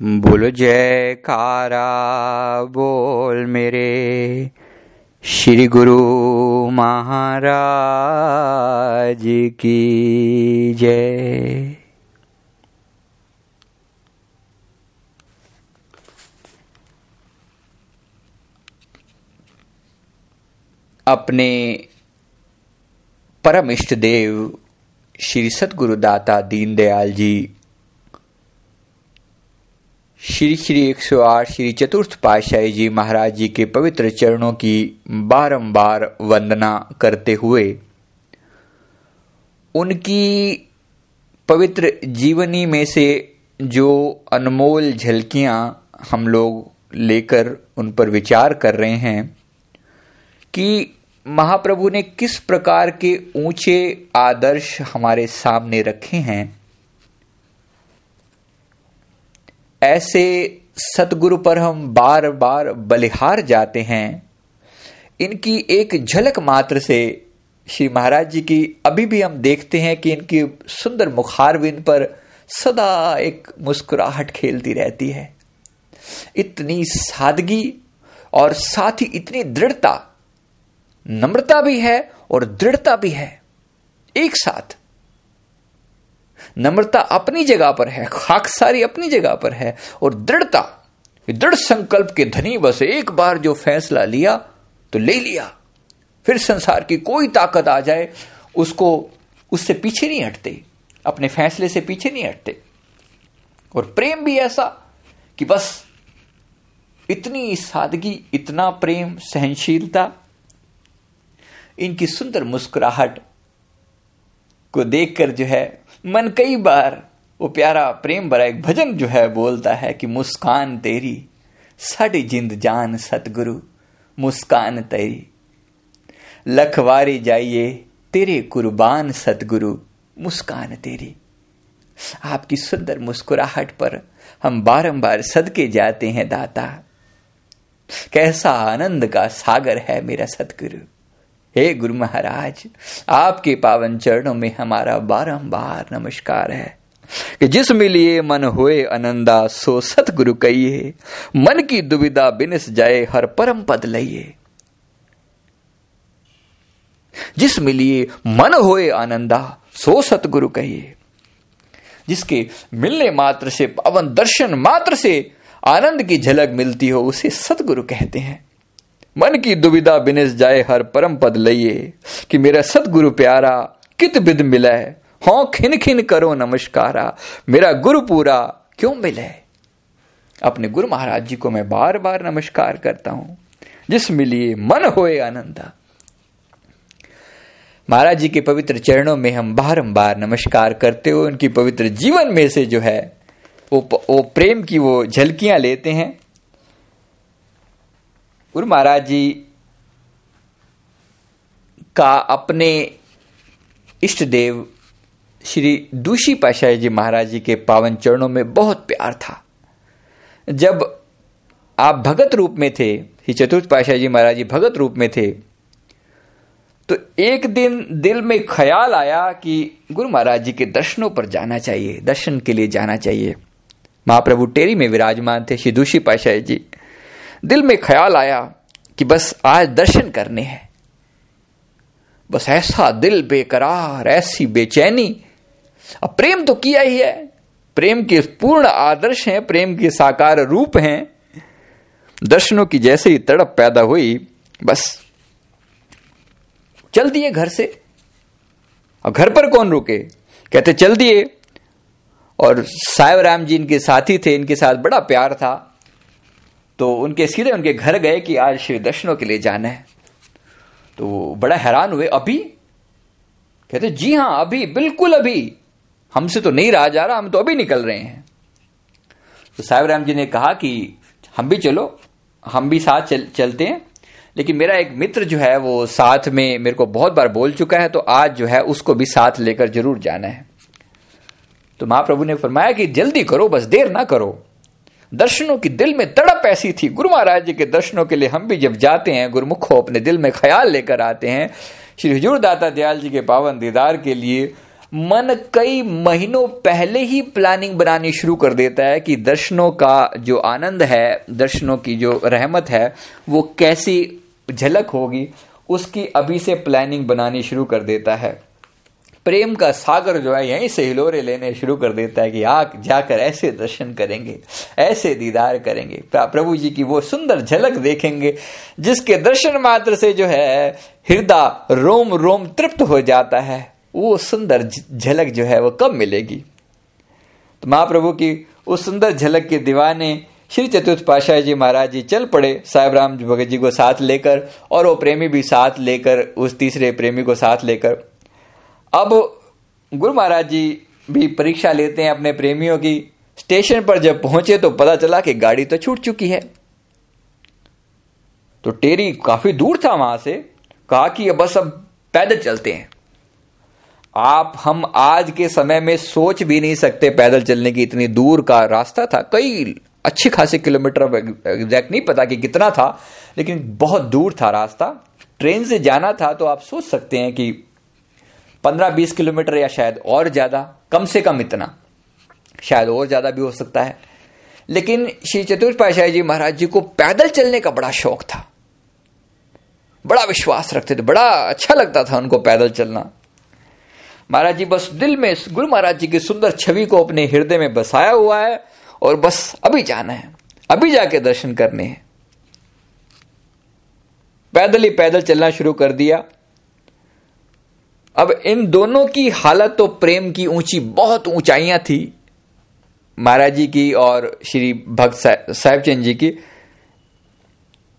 बोलो, जयकारा, बोल मेरे। श्री गुरु महाराज की जय। अपने परम इष्ट देव, श्री सतगुरु दाता दीनदयाल जी श्री श्री 108 श्री चतुर्थ पातशाही जी महाराज जी के पवित्र चरणों की बारंबार वंदना करते हुए, उनकी पवित्र जीवनी में से जो अनमोल झलकियाँ हम लोग लेकर उन पर विचार कर रहे हैं कि महाप्रभु ने किस प्रकार के ऊँचे आदर्श हमारे सामने रखे हैं ऐसे सतगुरु पर हम बार बार बलिहार जाते हैं। इनकी एक झलक मात्र से श्री महाराज जी की अभी भी हम देखते हैं कि इनकी सुंदर मुखारविंद पर सदा एक मुस्कुराहट खेलती रहती है। इतनी सादगी और साथ ही इतनी दृढ़ता, नम्रता भी है और दृढ़ता भी है। एक साथ नम्रता अपनी जगह पर है, खाकसारी अपनी जगह पर है और दृढ़ता, दृढ़ संकल्प के धनी बस एक बार जो फैसला लिया तो ले लिया। फिर संसार की कोई ताकत आ जाए, उसको, उससे पीछे नहीं हटते, अपने फैसले से पीछे नहीं हटते। और प्रेम भी ऐसा कि बस इतनी सादगी, इतना प्रेम, सहनशीलता, इनकी सुंदर मुस्कुराहट को देखकर जो है मन कई बार, वो प्यारा प्रेम भरा एक भजन जो है, बोलता है कि, मुस्कान तेरी, साड़ी जिंद जान सतगुरु, मुस्कान तेरी। लखवारी जाइए, तेरे कुर्बान सतगुरु, मुस्कान तेरी। आपकी सुंदर मुस्कुराहट पर हम बारंबार सदके जाते हैं, दाता। कैसा आनंद का सागर है मेरा सतगुरु। हे गुरु महाराज, आपके पावन चरणों में हमारा बारंबार नमस्कार है कि जिस मिलिए मन होए आनंदा सो सतगुरु कहिए, मन की दुविधा बिनस जाए, हर परम पद लइए जिस मिलिए मन होए आनंदा सो सतगुरु कहिए। जिसके मिलने मात्र से, पावन दर्शन मात्र से आनंद की झलक मिलती हो, उसे सतगुरु कहते हैं। मन की दुविधा बिनेस जाए हर परम पद लइए, कि मेरा सतगुरु प्यारा, कित बिद मिले हो खिन खिन करो नमस्कारा, मेरा गुरु पूरा, क्यों मिले अपने गुरु महाराज जी को मैं बार बार नमस्कार करता हूँ, जिस मिलिए मन होए आनंदा। महाराज जी के पवित्र चरणों में हम बारंबार नमस्कार करते हुए उनकी पवित्र जीवन में से जो है, वो वो प्रेम की वो झलकियाँ लेते हैं। गुरु महाराज जी का अपने इष्ट देव श्री दूषी पाशाही जी महाराज जी के पावन चरणों में बहुत प्यार था। जब आप भगत रूप में थे, श्री चतुर्थ पाशाही जी महाराज जी भगत रूप में थे तो एक दिन दिल में ख्याल आया कि गुरु महाराज जी के दर्शनों पर जाना चाहिए, दर्शन के लिए जाना चाहिए। महाप्रभु टेरी में विराजमान थे, श्री दूषी पाशाही जी। दिल में ख्याल आया कि बस आज दर्शन करने हैं। बस ऐसा दिल बेकरार, ऐसी बेचैनी। अब प्रेम तो किया ही है। प्रेम के पूर्ण आदर्श हैं, प्रेम के साकार रूप हैं। दर्शनों की जैसे ही तड़प पैदा हुई, बस चल दिए घर से। और घर पर कौन रुके? कहते, चल दिए। और साहेब राम जी इनके साथी थे, इनके साथ बड़ा प्यार था। तो उनके सीधे उनके घर गए कि आज शिव दर्शनों के लिए जाना है। तो वो बड़ा हैरान हुए अभी? कहते जी हाँ अभी बिल्कुल अभी। हमसे तो नहीं रहा जा रहा हम तो अभी निकल रहे हैं। तो साहिब राम जी ने कहा कि हम भी चलो हम भी साथ चल, चलते हैं। लेकिन मेरा एक मित्र जो है वो साथ में मेरे को बहुत बार बोल चुका है तो आज जो है उसको भी साथ लेकर ज़रूर जाना है। तो महाप्रभु ने फरमाया कि जल्दी करो बस देर ना करो। दर्शनों की दिल में तड़प ऐसी थी। गुरु महाराज जी के दर्शनों के लिए हम भी जब जाते हैं, गुरुमुखो अपने दिल में ख्याल लेकर आते हैं, श्री हजूर दाता दयाल जी के पावन दीदार के लिए मन कई महीनों पहले ही प्लानिंग बनानी शुरू कर देता है कि दर्शनों का जो आनंद है, दर्शनों की जो रहमत है, वो कैसी झलक होगी, उसकी अभी से प्लानिंग बनानी शुरू कर देता है। प्रेम का सागर जो है यहीं से हिलोरे लेने शुरू कर देता है कि आ, जाकर ऐसे दर्शन करेंगे, ऐसे दीदार करेंगे। प्रभु जी की वो सुंदर झलक देखेंगे, जिसके दर्शन मात्र से जो है हृदय रोम रोम तृप्त हो जाता है। वो सुंदर झलक जो है वो कब मिलेगी? तो महाप्रभु की उस सुंदर झलक के दीवाने श्री चतुर्थ पाशाह जी महाराज जी चल पड़े। साहेब राम भगत जी को साथ लेकर और वो प्रेमी भी साथ लेकर, उस तीसरे प्रेमी को साथ लेकर अब गुरु महाराज जी भी परीक्षा लेते हैं अपने प्रेमियों की। स्टेशन पर जब पहुँचे तो पता चला कि गाड़ी तो छूट चुकी है। तो टेरी काफ़ी दूर था वहाँ से, कहा कि बस अब पैदल चलते हैं। आप, हम आज के समय में सोच भी नहीं सकते पैदल चलने की इतनी दूर का रास्ता था। कई अच्छे खासे किलोमीटर एग्जैक्ट नहीं पता कि कितना था, लेकिन बहुत दूर था रास्ता। ट्रेन से जाना था तो आप सोच सकते हैं कि पंद्रह बीस किलोमीटर या शायद और ज़्यादा, कम से कम इतना। शायद और ज़्यादा भी हो सकता है। लेकिन श्री चतुर्थ पाशाह जी महाराज जी को पैदल चलने का बड़ा शौक था। बड़ा विश्वास रखते थे, बड़ा अच्छा लगता था उनको पैदल चलना। महाराज जी बस दिल में, गुरु महाराज जी की सुंदर छवि को अपने हृदय में बसाया हुआ है और बस अभी जाना है, अभी जाके दर्शन करने हैं। पैदल ही पैदल चलना शुरू कर दिया। अब इन दोनों की हालत तो प्रेम की ऊँची, बहुत ऊंचाइयाँ थी। महाराज जी की और श्री भक्त साहेब चंद जी की।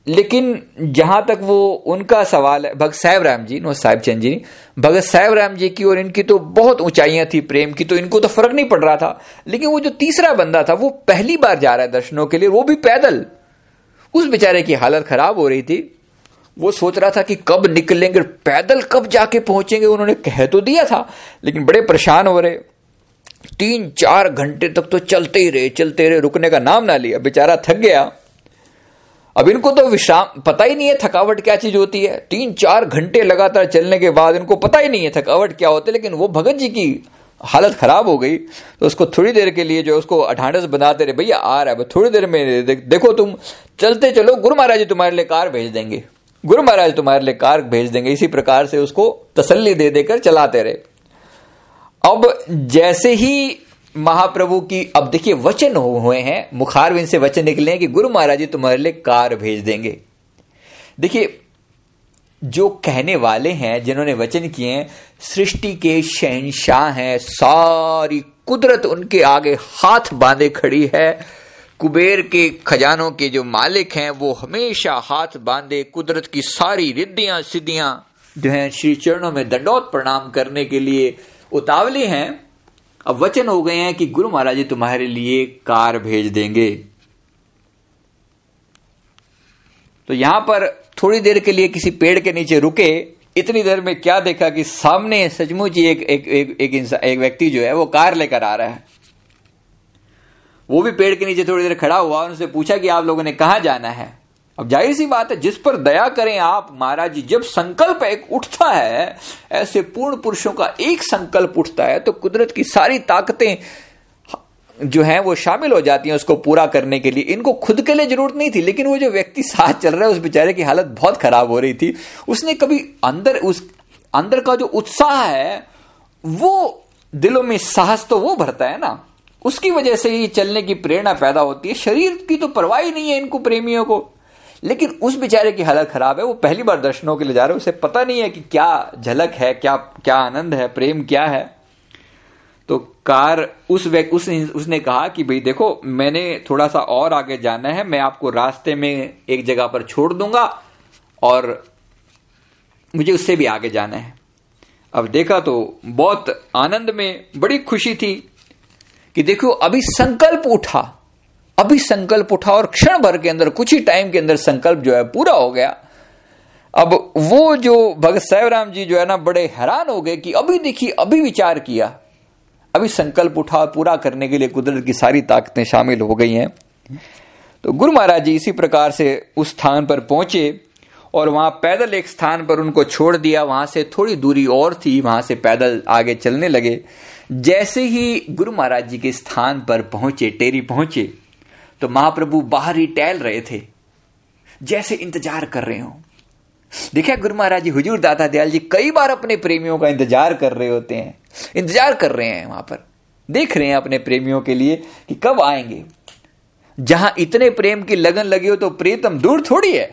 लेकिन जहाँ तक वो उनका सवाल है भगत साहेब राम जी, नो साहेब चंद जी, भगत साहेब राम जी की और इनकी तो बहुत ऊंचाइयाँ थी प्रेम की तो इनको तो फ़र्क नहीं पड़ रहा था। लेकिन वो जो तीसरा बंदा था, वो पहली बार जा रहा है दर्शनों के लिए, वो भी पैदल। उस बेचारे की हालत खराब हो रही थी। वो सोच रहा था कि कब निकलेंगे पैदल कब जाके पहुँचेंगे, उन्होंने कह तो दिया था, लेकिन बड़े परेशान हो रहे। तीन चार घंटे तक तो चलते ही रहे, चलते रहे, रुकने का नाम ना लिया, बेचारा थक गया। अब इनको तो विश्राम, पता ही नहीं है थकावट क्या चीज़ होती है। तीन चार घंटे लगातार चलने के बाद इनको पता ही नहीं है थकावट क्या होती है, लेकिन वो भगत जी की हालत खराब हो गई। तो उसको थोड़ी देर के लिए जो उसको अठानस बनाते रहे, भैया, आ रहा है थोड़ी देर में देखो तुम, चलते चलो, गुरु महाराज जी तुम्हारे लिए कार भेज देंगे। गुरु महाराज तुम्हारे लिए कार भेज देंगे। इसी प्रकार से उसको तसल्ली दे देकर चलाते रहे। अब जैसे ही महाप्रभु की, अब देखिए वचन हुए हैं मुखारविंद से वचन निकले हैं कि गुरु महाराज जी तुम्हारे लिए कार भेज देंगे। देखिए, जो कहने वाले हैं, जिन्होंने वचन किए हैं, सृष्टि के शहनशाह हैं, सारी कुदरत उनके आगे हाथ बांधे खड़ी है। कुबेर के खजानों के जो मालिक हैं वो हमेशा हाथ बांधे कुदरत की सारी रिद्धियाँ सिद्धियाँ जो है श्री चरणों में दंडौत प्रणाम करने के लिए उतावले हैं। अब वचन हो गए हैं कि गुरु महाराज जी तुम्हारे लिए कार भेज देंगे। तो यहाँ पर थोड़ी देर के लिए किसी पेड़ के नीचे रुके इतनी देर में क्या देखा कि सामने सचमुच ही एक एक एक, एक, एक व्यक्ति जो है वो कार लेकर आ रहा है। वो भी पेड़ के नीचे थोड़ी देर खड़ा हुआ और उनसे पूछा कि आप लोगों ने कहा जाना है? अब ज़ाहिर सी बात है, जिस पर दया करें आप, महाराज जी, जब संकल्प एक उठता है, ऐसे पूर्ण पुरुषों का एक संकल्प उठता है तो कुदरत की सारी ताकतें जो है, वो शामिल हो जाती हैं उसको पूरा करने के लिए। इनको खुद के लिए ज़रूरत नहीं थी, लेकिन वो जो व्यक्ति साथ चल रहा है, उस बेचारे की हालत बहुत खराब हो रही थी। उसने कभी अंदर, उस, अंदर का जो उत्साह है, वो दिलों में साहस तो वो भरता है ना। उसकी वजह से ही चलने की प्रेरणा पैदा होती है। शरीर की तो परवाह ही नहीं है इनको प्रेमियों को। लेकिन उस बेचारे की हालत खराब है। वो पहली बार दर्शनों के लिए जा रहे उसे पता नहीं है कि क्या झलक है क्या क्या आनंद है प्रेम क्या है। तो कार उस व्यक्ति उस, उसने कहा कि भाई देखो मैंने थोड़ा सा और आगे जाना है। मैं आपको रास्ते में एक जगह पर छोड़ दूँगा और मुझे उससे भी आगे जाना है। अब देखा तो बहुत आनंद में बड़ी खुशी थी। कि देखो, अभी संकल्प उठा। अभी संकल्प उठा और क्षण भर के अंदर, कुछ ही टाइम के अंदर संकल्प जो है पूरा हो गया। अब वो जो भगत साहब जी जो है ना, बड़े हैरान हो गए कि अभी देखिए, अभी विचार किया। अभी संकल्प उठा पूरा करने के लिए कुदरत की सारी ताकतें शामिल हो गई हैं। तो गुरु महाराज जी इसी प्रकार से उस स्थान पर पहुँचे और वहाँ पैदल एक स्थान पर उनको छोड़ दिया। वहाँ से थोड़ी दूरी और थी, वहाँ से पैदल आगे चलने लगे। जैसे ही गुरु महाराज जी के स्थान पर पहुँचे, टेरी पहुँचे तो महाप्रभु बाहर ही टहल रहे थे, जैसे इंतज़ार कर रहे हो। देखा गुरु महाराज जी, हुजूर दादा दयाल जी कई बार अपने प्रेमियों का इंतज़ार कर रहे होते हैं, इंतज़ार कर रहे हैं वहाँ पर। देख रहे हैं अपने प्रेमियों के लिए कि कब आएँगे। जहाँ इतने प्रेम की लगन लगी हो तो प्रीतम दूर थोड़ी है।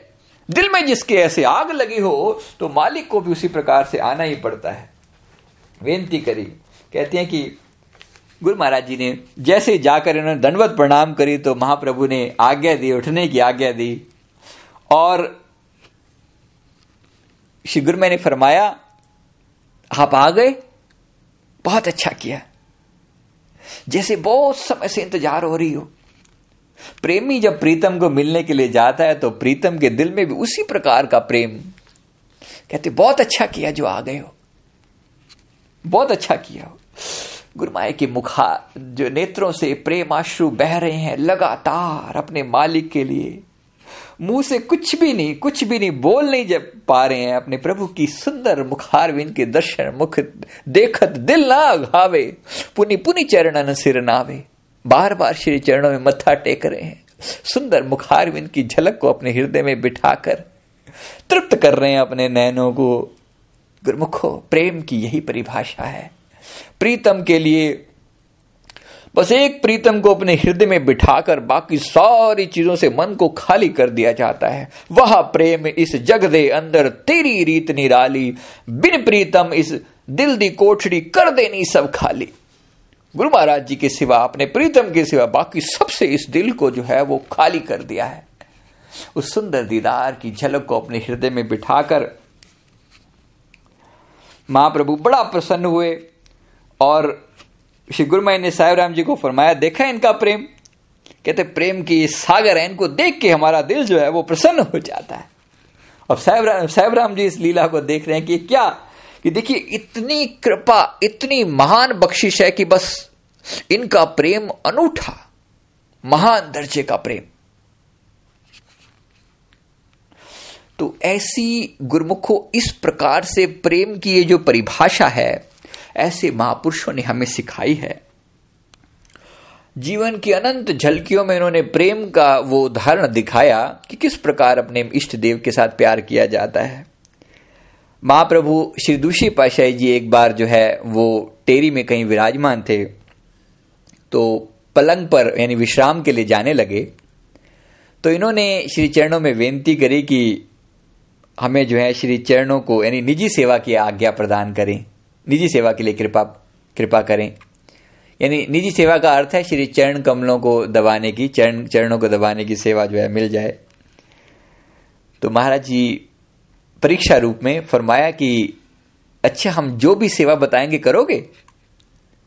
दिल में जिसके ऐसे आग लगी हो तो मालिक को भी उसी प्रकार से आना ही पड़ता है। बेनती करी कहते हैं कि गुरु महाराज जी ने जैसे जाकर इन्होंने दंडवत प्रणाम करी तो महाप्रभु ने आज्ञा दी, उठने की आज्ञा दी। और श्री गुरु ने फरमाया, आप आ गए? बहुत अच्छा किया। जैसे बहुत समय से इंतज़ार हो रही हो। प्रेमी जब प्रीतम को मिलने के लिए जाता है तो प्रीतम के दिल में भी उसी प्रकार का प्रेम। कहते, बहुत अच्छा किया जो आ गए हो। बहुत अच्छा किया हो। गुरुमाए के मुखा, जो नेत्रों से प्रेम आश्रु बह रहे हैं, लगातार अपने मालिक के लिए। मुँह से कुछ भी नहीं, कुछ भी नहीं, बोल नहीं जब पा रहे हैं अपने प्रभु की सुंदर मुखारविंद के दर्शन मुख देखत दिल ना घावे, पुनि पुनि चरणन सिर नावे। बार बार श्री चरणों में मत्था टेक रहे हैं। सुंदर मुखारविंद की झलक को अपने हृदय में बिठाकर तृप्त कर रहे हैं अपने नैनों को। गुरमुखो, प्रेम की यही परिभाषा है। प्रीतम के लिए। बस एक प्रीतम को अपने हृदय में बिठाकर बाकी सारी चीज़ों से मन को खाली कर दिया जाता है। वह प्रेम इस जग दे अंदर तेरी रीत निराली। बिन प्रीतम इस दिल दी कोठड़ी कर देनी सब खाली। गुरु महाराज जी के सिवा, अपने प्रीतम के सिवा बाकी सबसे इस दिल को जो है वो खाली कर दिया है। उस सुंदर दीदार की झलक को अपने हृदय में बिठाकर महाप्रभु बड़ा प्रसन्न हुए। और श्री गुरुमाई ने साहेब राम जी को फरमाया, देखा इनका प्रेम? कहते, प्रेम की सागर है, इनको देख के हमारा दिल जो है वो प्रसन्न हो जाता है। और साहेब राम साहेब राम जी इस लीला को देख रहे हैं कि क्या, कि देखिए, इतनी कृपा, इतनी महान बख्शिश है कि बस इनका प्रेम अनूठा, महान दर्जे का प्रेम। तो ऐसी गुरमुखो इस प्रकार से प्रेम की ये जो परिभाषा है ऐसे महापुरुषों ने हमें सिखाई है। जीवन की अनंत झलकियों में इन्होंने प्रेम का वो उदाहरण दिखाया कि किस प्रकार अपने इष्ट देव के साथ प्यार किया जाता है। महाप्रभु श्री दूषी पाशाही जी एक बार जो है वो टेरी में कहीं विराजमान थे तो पलंग पर यानी विश्राम के लिए जाने लगे। तो इन्होंने श्री चरणों में बेनती करी कि हमें जो है श्री चरणों को यानी निजी सेवा की आज्ञा प्रदान करें। निजी सेवा के लिए कृपा कृपा करें। यानी निजी सेवा का अर्थ है श्री चरण कमलों को दबाने की, चरण, चरणों को दबाने की सेवा जो है मिल जाए। तो महाराज जी परीक्षा रूप में फरमाया कि अच्छा हम जो भी सेवा बताएँगे करोगे?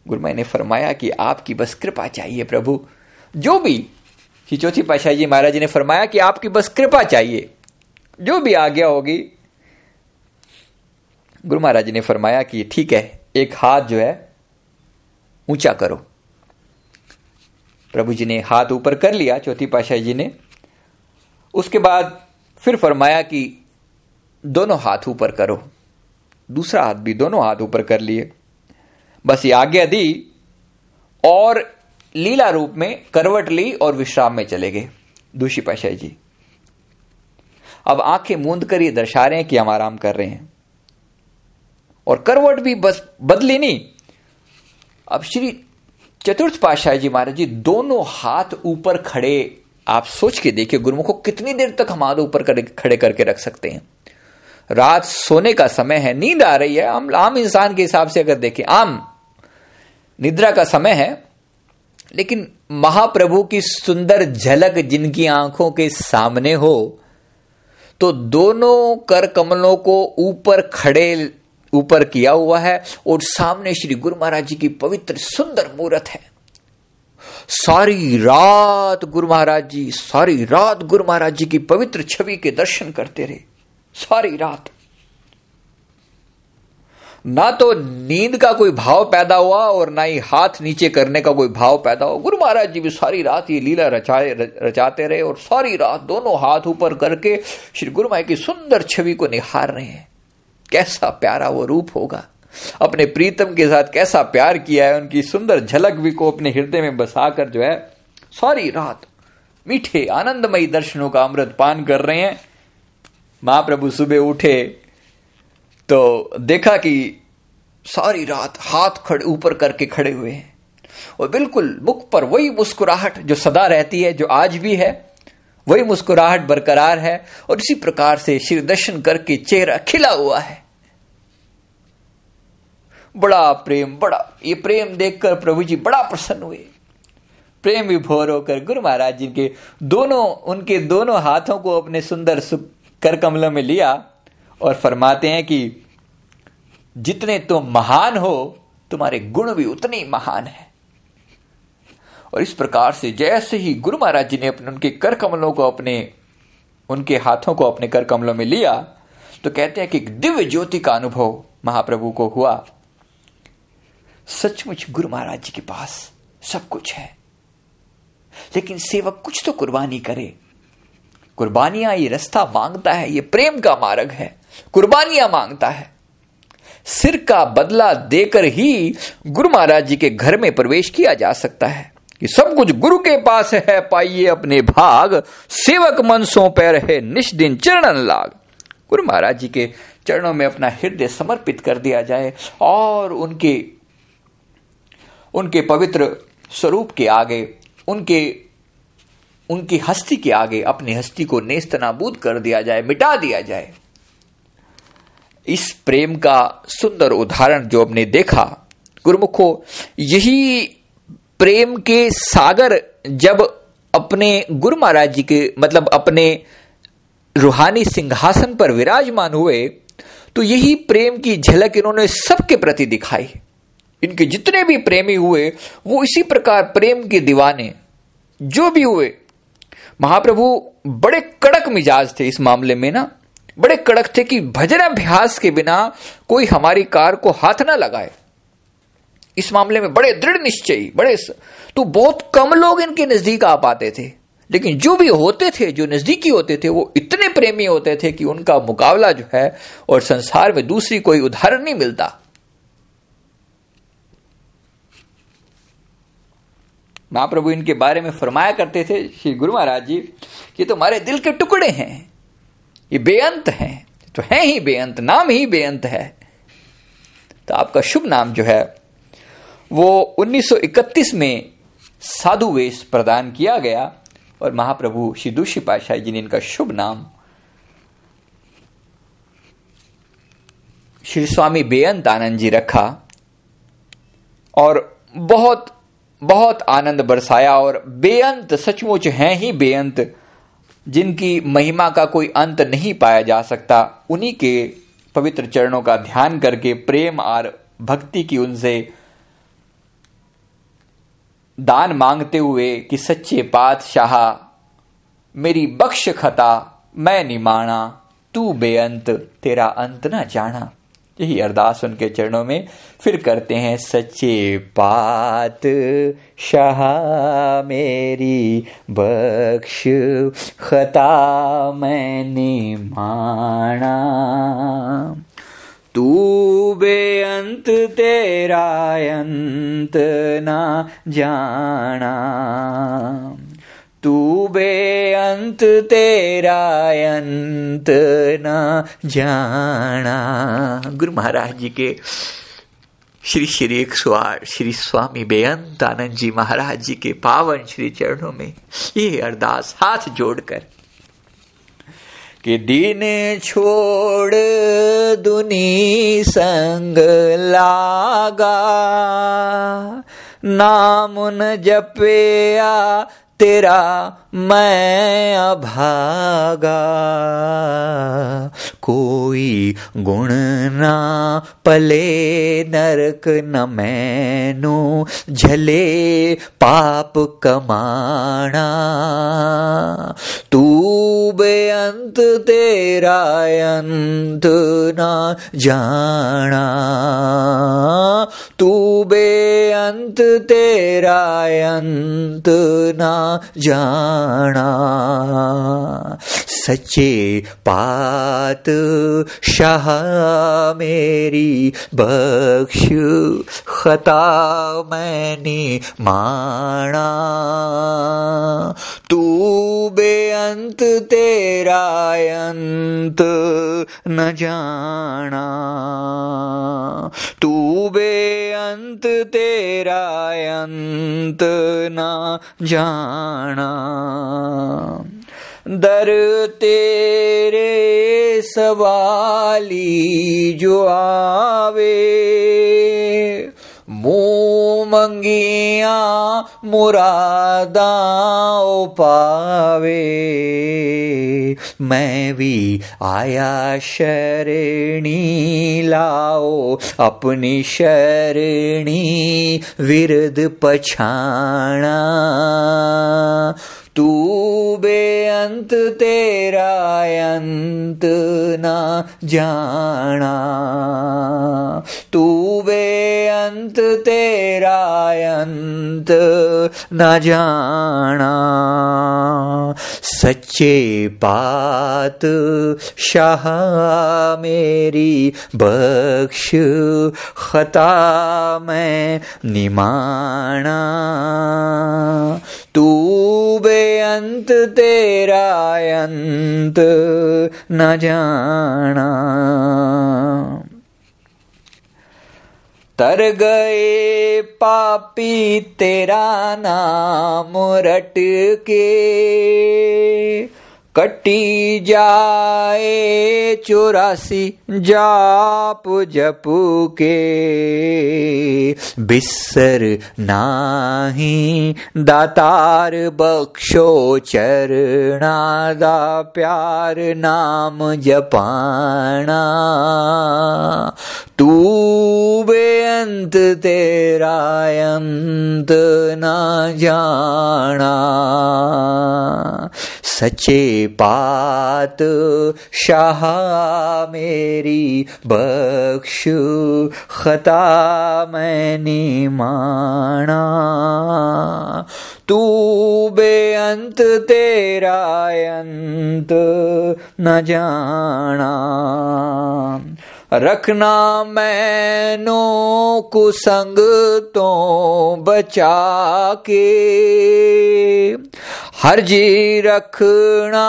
गुरुमाई ने फरमाया कि, आपकी बस कृपा चाहिए प्रभु। जो भी श्री चौथी पाशाही जी महाराज जी ने फरमाया कि, आपकी बस कृपा चाहिए। जो भी आज्ञा होगी गुरु महाराज ने फरमाया कि ठीक है, एक हाथ जो है, ऊँचा करो। प्रभु जी ने हाथ ऊपर कर लिया, चौथी पाशाही जी ने। उसके बाद फिर फरमाया कि दोनों हाथ ऊपर करो। दूसरा हाथ भी दोनों हाथ ऊपर कर लिए। बस ये आज्ञा दी और लीला रूप में करवट ली और विश्राम में चले गए, दूषी पाशाही जी। अब आँखें मूंद कर ये दर्शा रहे हैं कि हम आराम कर रहे हैं। और करवट भी बस बदली नहीं। अब श्री चतुर्थ पाशाही जी महाराज जी दोनों हाथ ऊपर खड़े, आप सोच के देखिए गुरुमुख को कितनी देर तक हम हाथ ऊपर खड़े करके रख सकते हैं। रात सोने का समय है, नींद आ रही है, हम आम इंसान के हिसाब से अगर देखें, आम निद्रा का समय है, लेकिन महाप्रभु की सुंदर झलक जिनकी आँखों के सामने हो तो दोनों कर कमलों को ऊपर खड़े ऊपर किया हुआ है और सामने श्री गुरु महाराज जी की पवित्र सुंदर मूर्त है। सारी रात गुरु महाराज जी, सारी रात गुरु महाराज जी की पवित्र छवि के दर्शन करते रहे। सारी रात। ना तो नींद का कोई भाव पैदा हुआ और ना ही हाथ नीचे करने का कोई भाव पैदा हुआ। गुरु महाराज जी भी सारी रात ये लीला रचाए रचाते रहे और सारी रात दोनों हाथ ऊपर करके श्री गुरु माई की सुंदर छवि को निहार रहे हैं। कैसा प्यारा वो रूप होगा। अपने प्रीतम के साथ कैसा प्यार किया है, उनकी सुंदर झलक भी को अपने हृदय में बसाकर जो है, सारी रात मीठे, आनंदमयी दर्शनों का अमृत पान कर रहे हैं। महाप्रभु सुबह उठे तो देखा कि सारी रात हाथ खड़े, ऊपर करके खड़े हुए हैं। और बिल्कुल मुख पर वही मुस्कुराहट जो सदा रहती है, जो आज भी है, वही मुस्कुराहट बरकरार है। और इसी प्रकार से श्री दर्शन करके चेहरा खिला हुआ है। बड़ा प्रेम, बड़ा, ये प्रेम देखकर प्रभु जी बड़ा प्रसन्न हुए। प्रेम विभोर होकर गुरु महाराज जी के दोनों, उनके दोनों हाथों को अपने सुंदर कर कमलों में लिया और फरमाते हैं कि, जितने तुम महान हो, तुम्हारे गुण भी उतने महान है। और इस प्रकार से जैसे ही गुरु महाराज जी ने अपने, उनके कर कमलों को अपने, उनके हाथों को अपने कर कमलों में लिया तो कहते हैं कि एक दिव्य ज्योति का अनुभव महाप्रभु को हुआ। सचमुच गुरु महाराज जी के पास सब कुछ है। लेकिन सेवक कुछ तो कुर्बानी करे। कुर्बानियाँ ये रास्ता माँगता है, ये प्रेम का मार्ग है। कुर्बानियाँ माँगता है। सिर का बदला देकर ही गुरु महाराज जी के घर में प्रवेश किया जा सकता है। कि सब कुछ गुरु के पास है, पाइए अपने भाग। सेवक मन सो पैर है निष्दिन चरणन लाग। गुरु महाराज जी के चरणों में अपना हृदय समर्पित कर दिया जाए और उनके उनके पवित्र स्वरूप के आगे, उनके, उनकी हस्ती के आगे अपनी हस्ती को नेस्त नाबूद कर दिया जाए, मिटा दिया जाए। इस प्रेम का सुंदर उदाहरण जो हमने देखा, गुरुमुखो, यही प्रेम के सागर जब अपने गुरु महाराज जी के मतलब अपने रूहानी सिंहासन पर विराजमान हुए तो यही प्रेम की झलक इन्होंने सबके प्रति दिखाई। इनके जितने भी प्रेमी हुए, वो इसी प्रकार प्रेम के दीवाने। जो भी हुए, महाप्रभु बड़े कड़क मिजाज थे इस मामले में ना। बड़े कड़क थे कि भजन अभ्यास के बिना कोई हमारी कार को हाथ ना लगाए। इस मामले में बड़े दृढ़ निश्चयी, बड़े तो बहुत कम लोग इनके नज़दीक आ पाते थे। लेकिन जो भी होते थे, जो नजदीकी होते थे, वो इतने प्रेमी होते थे कि उनका मुकाबला जो है और संसार में दूसरी कोई उदाहरण नहीं मिलता। महाप्रभु इनके बारे में फरमाया करते थे श्री गुरु महाराज जी, कि तुम्हारे दिल के टुकड़े हैं, ये बेअंत हैं तो है ही बेअंत, नाम ही बेअंत है। तो आपका शुभ नाम जो है, वो 1931 में साधु वेश प्रदान किया गया, और महाप्रभु श्री दूषी पाशाही जी ने इनका शुभ नाम श्री स्वामी बेअंत आनंद जी रखा, और बहुत बहुत आनंद बरसाया और बेअंत, सचमुच हैं ही बेअंत, जिनकी महिमा का कोई अंत नहीं पाया जा सकता। उन्हीं के पवित्र चरणों का ध्यान करके प्रेम और भक्ति की उनसे दान मांगते हुए कि सच्चे पातशाह, मेरी बख्श खता, मैं निमाणा, तू बेअंत, तेरा अंत न जाना। यही अरदास उनके चरणों में। फिर करते हैं, सच्चे पात, शाह मेरी बख्श, खता मैंने माना। तू बेअंत, तेरा अंत ना जाना। तू बेअंत तेरा अंत न जाना। गुरु महाराज जी के श्री श्री एक सौ आठ श्री स्वामी बेअंत आनंद जी महाराज जी के पावन श्री चरणों में ये अरदास हाथ जोड़कर कि दिन छोड़ दुनी संग लागा। नाम न जपया तेरा मैं अभागा। कोई गुण ना पले, नरक न मैनो झले पाप कमाना। तू बेअंत तेरा अंत ना जाना। तू बेअंत तेरा अंत ना जाना। सच्चे पात शाह मेरी बख्श खता मैंने माना। तू बेअंत, तेरा अंत न जाना। तू बेअंत, तेरा अंत न जाना। दर तेरे सवाली जो आवे। मुँह मंगिया मुरादा पावे। मैं भी आया शरणी लाओ, अपनी शरणी विरद पछाणा। तू बेअंत तेरा अंत ना जाना। तू बेअंत तेरा अंत ना जाना। सच्चे पात शाह मेरी बख्श खता मैं निमाना। तू बेअंत तेरा अंत न जाना। तर गए पापी तेरा नाम रट के कटी जाए चौरासी जाप जप के। बिसर नाही दातार बख्शो चरणा दा प्यार नाम जपाना। तू बेअंत तेरा अंत ना जाना। सच्चे पात शाह मेरी बख्श, खता मैंने माना। तू बेअंत, तेरा अंत न जाना। रखना मैनो कुसंग तो बचा के। हर जी रखना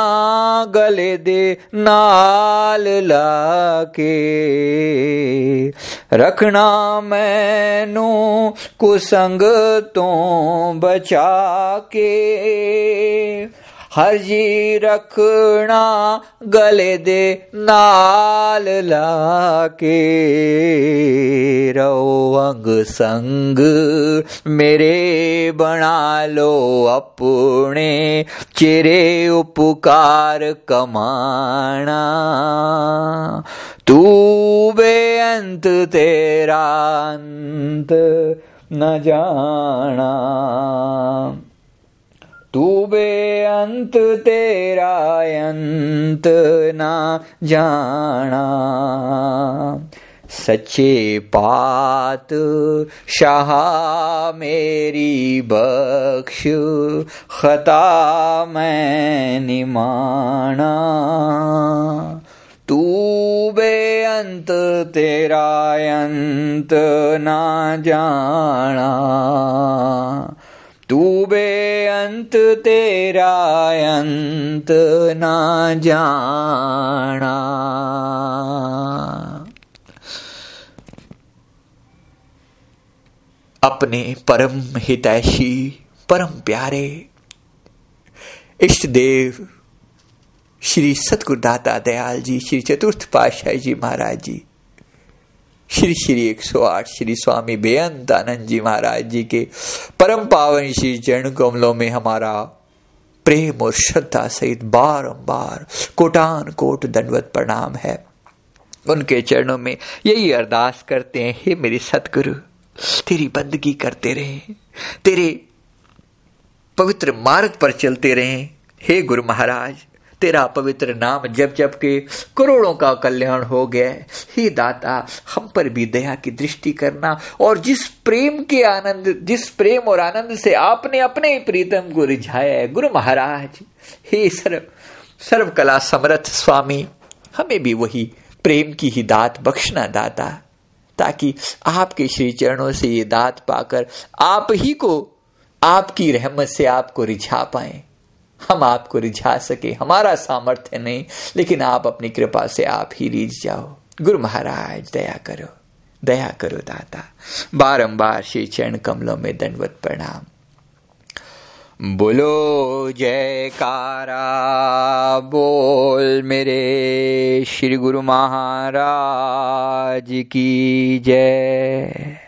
गले दे नाल लाके रखना मैनू कुसंग तो बचा हर जी रखना गले दे नाल लाके रो अंग संग मेरे बना लो अपने चिरे उपकार कमाना तू बेअंत तेरा अंत न जाना तू बेअंत तेरा अंत ना जाना। सच्चे पात शाह मेरी बख्श, खता मैं निमाना तू बेअंत तेरा अंत ना जाना। तू बेअंत तेरा अंत ना जाना। अपने परम हितैषी, परम प्यारे, इष्ट देव, श्री सतगुरुदाता दयाल जी, श्री चतुर्थ पातशाह जी महाराज जी श्री श्री 108 श्री स्वामी बेअंत आनंद जी महाराज जी के परम पावन श्री चरण कमलों में हमारा प्रेम और श्रद्धा सहित बारंबार कोटान कोट दंडवत प्रणाम है। उनके चरणों में यही अरदास करते हैं, हे मेरे सतगुरु, तेरी बंदगी करते रहे, तेरे पवित्र मार्ग पर चलते रहे। हे गुरु महाराज तेरा पवित्र नाम जब जब के करोड़ों का कल्याण हो गया हे। दाता, हम पर भी दया की दृष्टि करना और जिस प्रेम के आनंद, जिस प्रेम और आनंद से आपने अपने प्रीतम को रिझाया है, गुरु महाराज। हे सर्व सर्व कला समर्थ स्वामी, हमें भी वही प्रेम की ही दात बख्शना दाता, ताकि आपके श्री चरणों से ये दात पाकर आप ही को, आपकी रहमत से आपको रिझा पाए। हम आपको रिझा सके, हमारा सामर्थ्य नहीं, लेकिन आप अपनी कृपा से आप ही रिझ जाओ। गुरु महाराज, दया करो दया करो दाता। बारंबार श्री चरण कमलों में दंडवत प्रणाम। बोलो, जयकारा, बोल मेरे श्री गुरु महाराज की जय।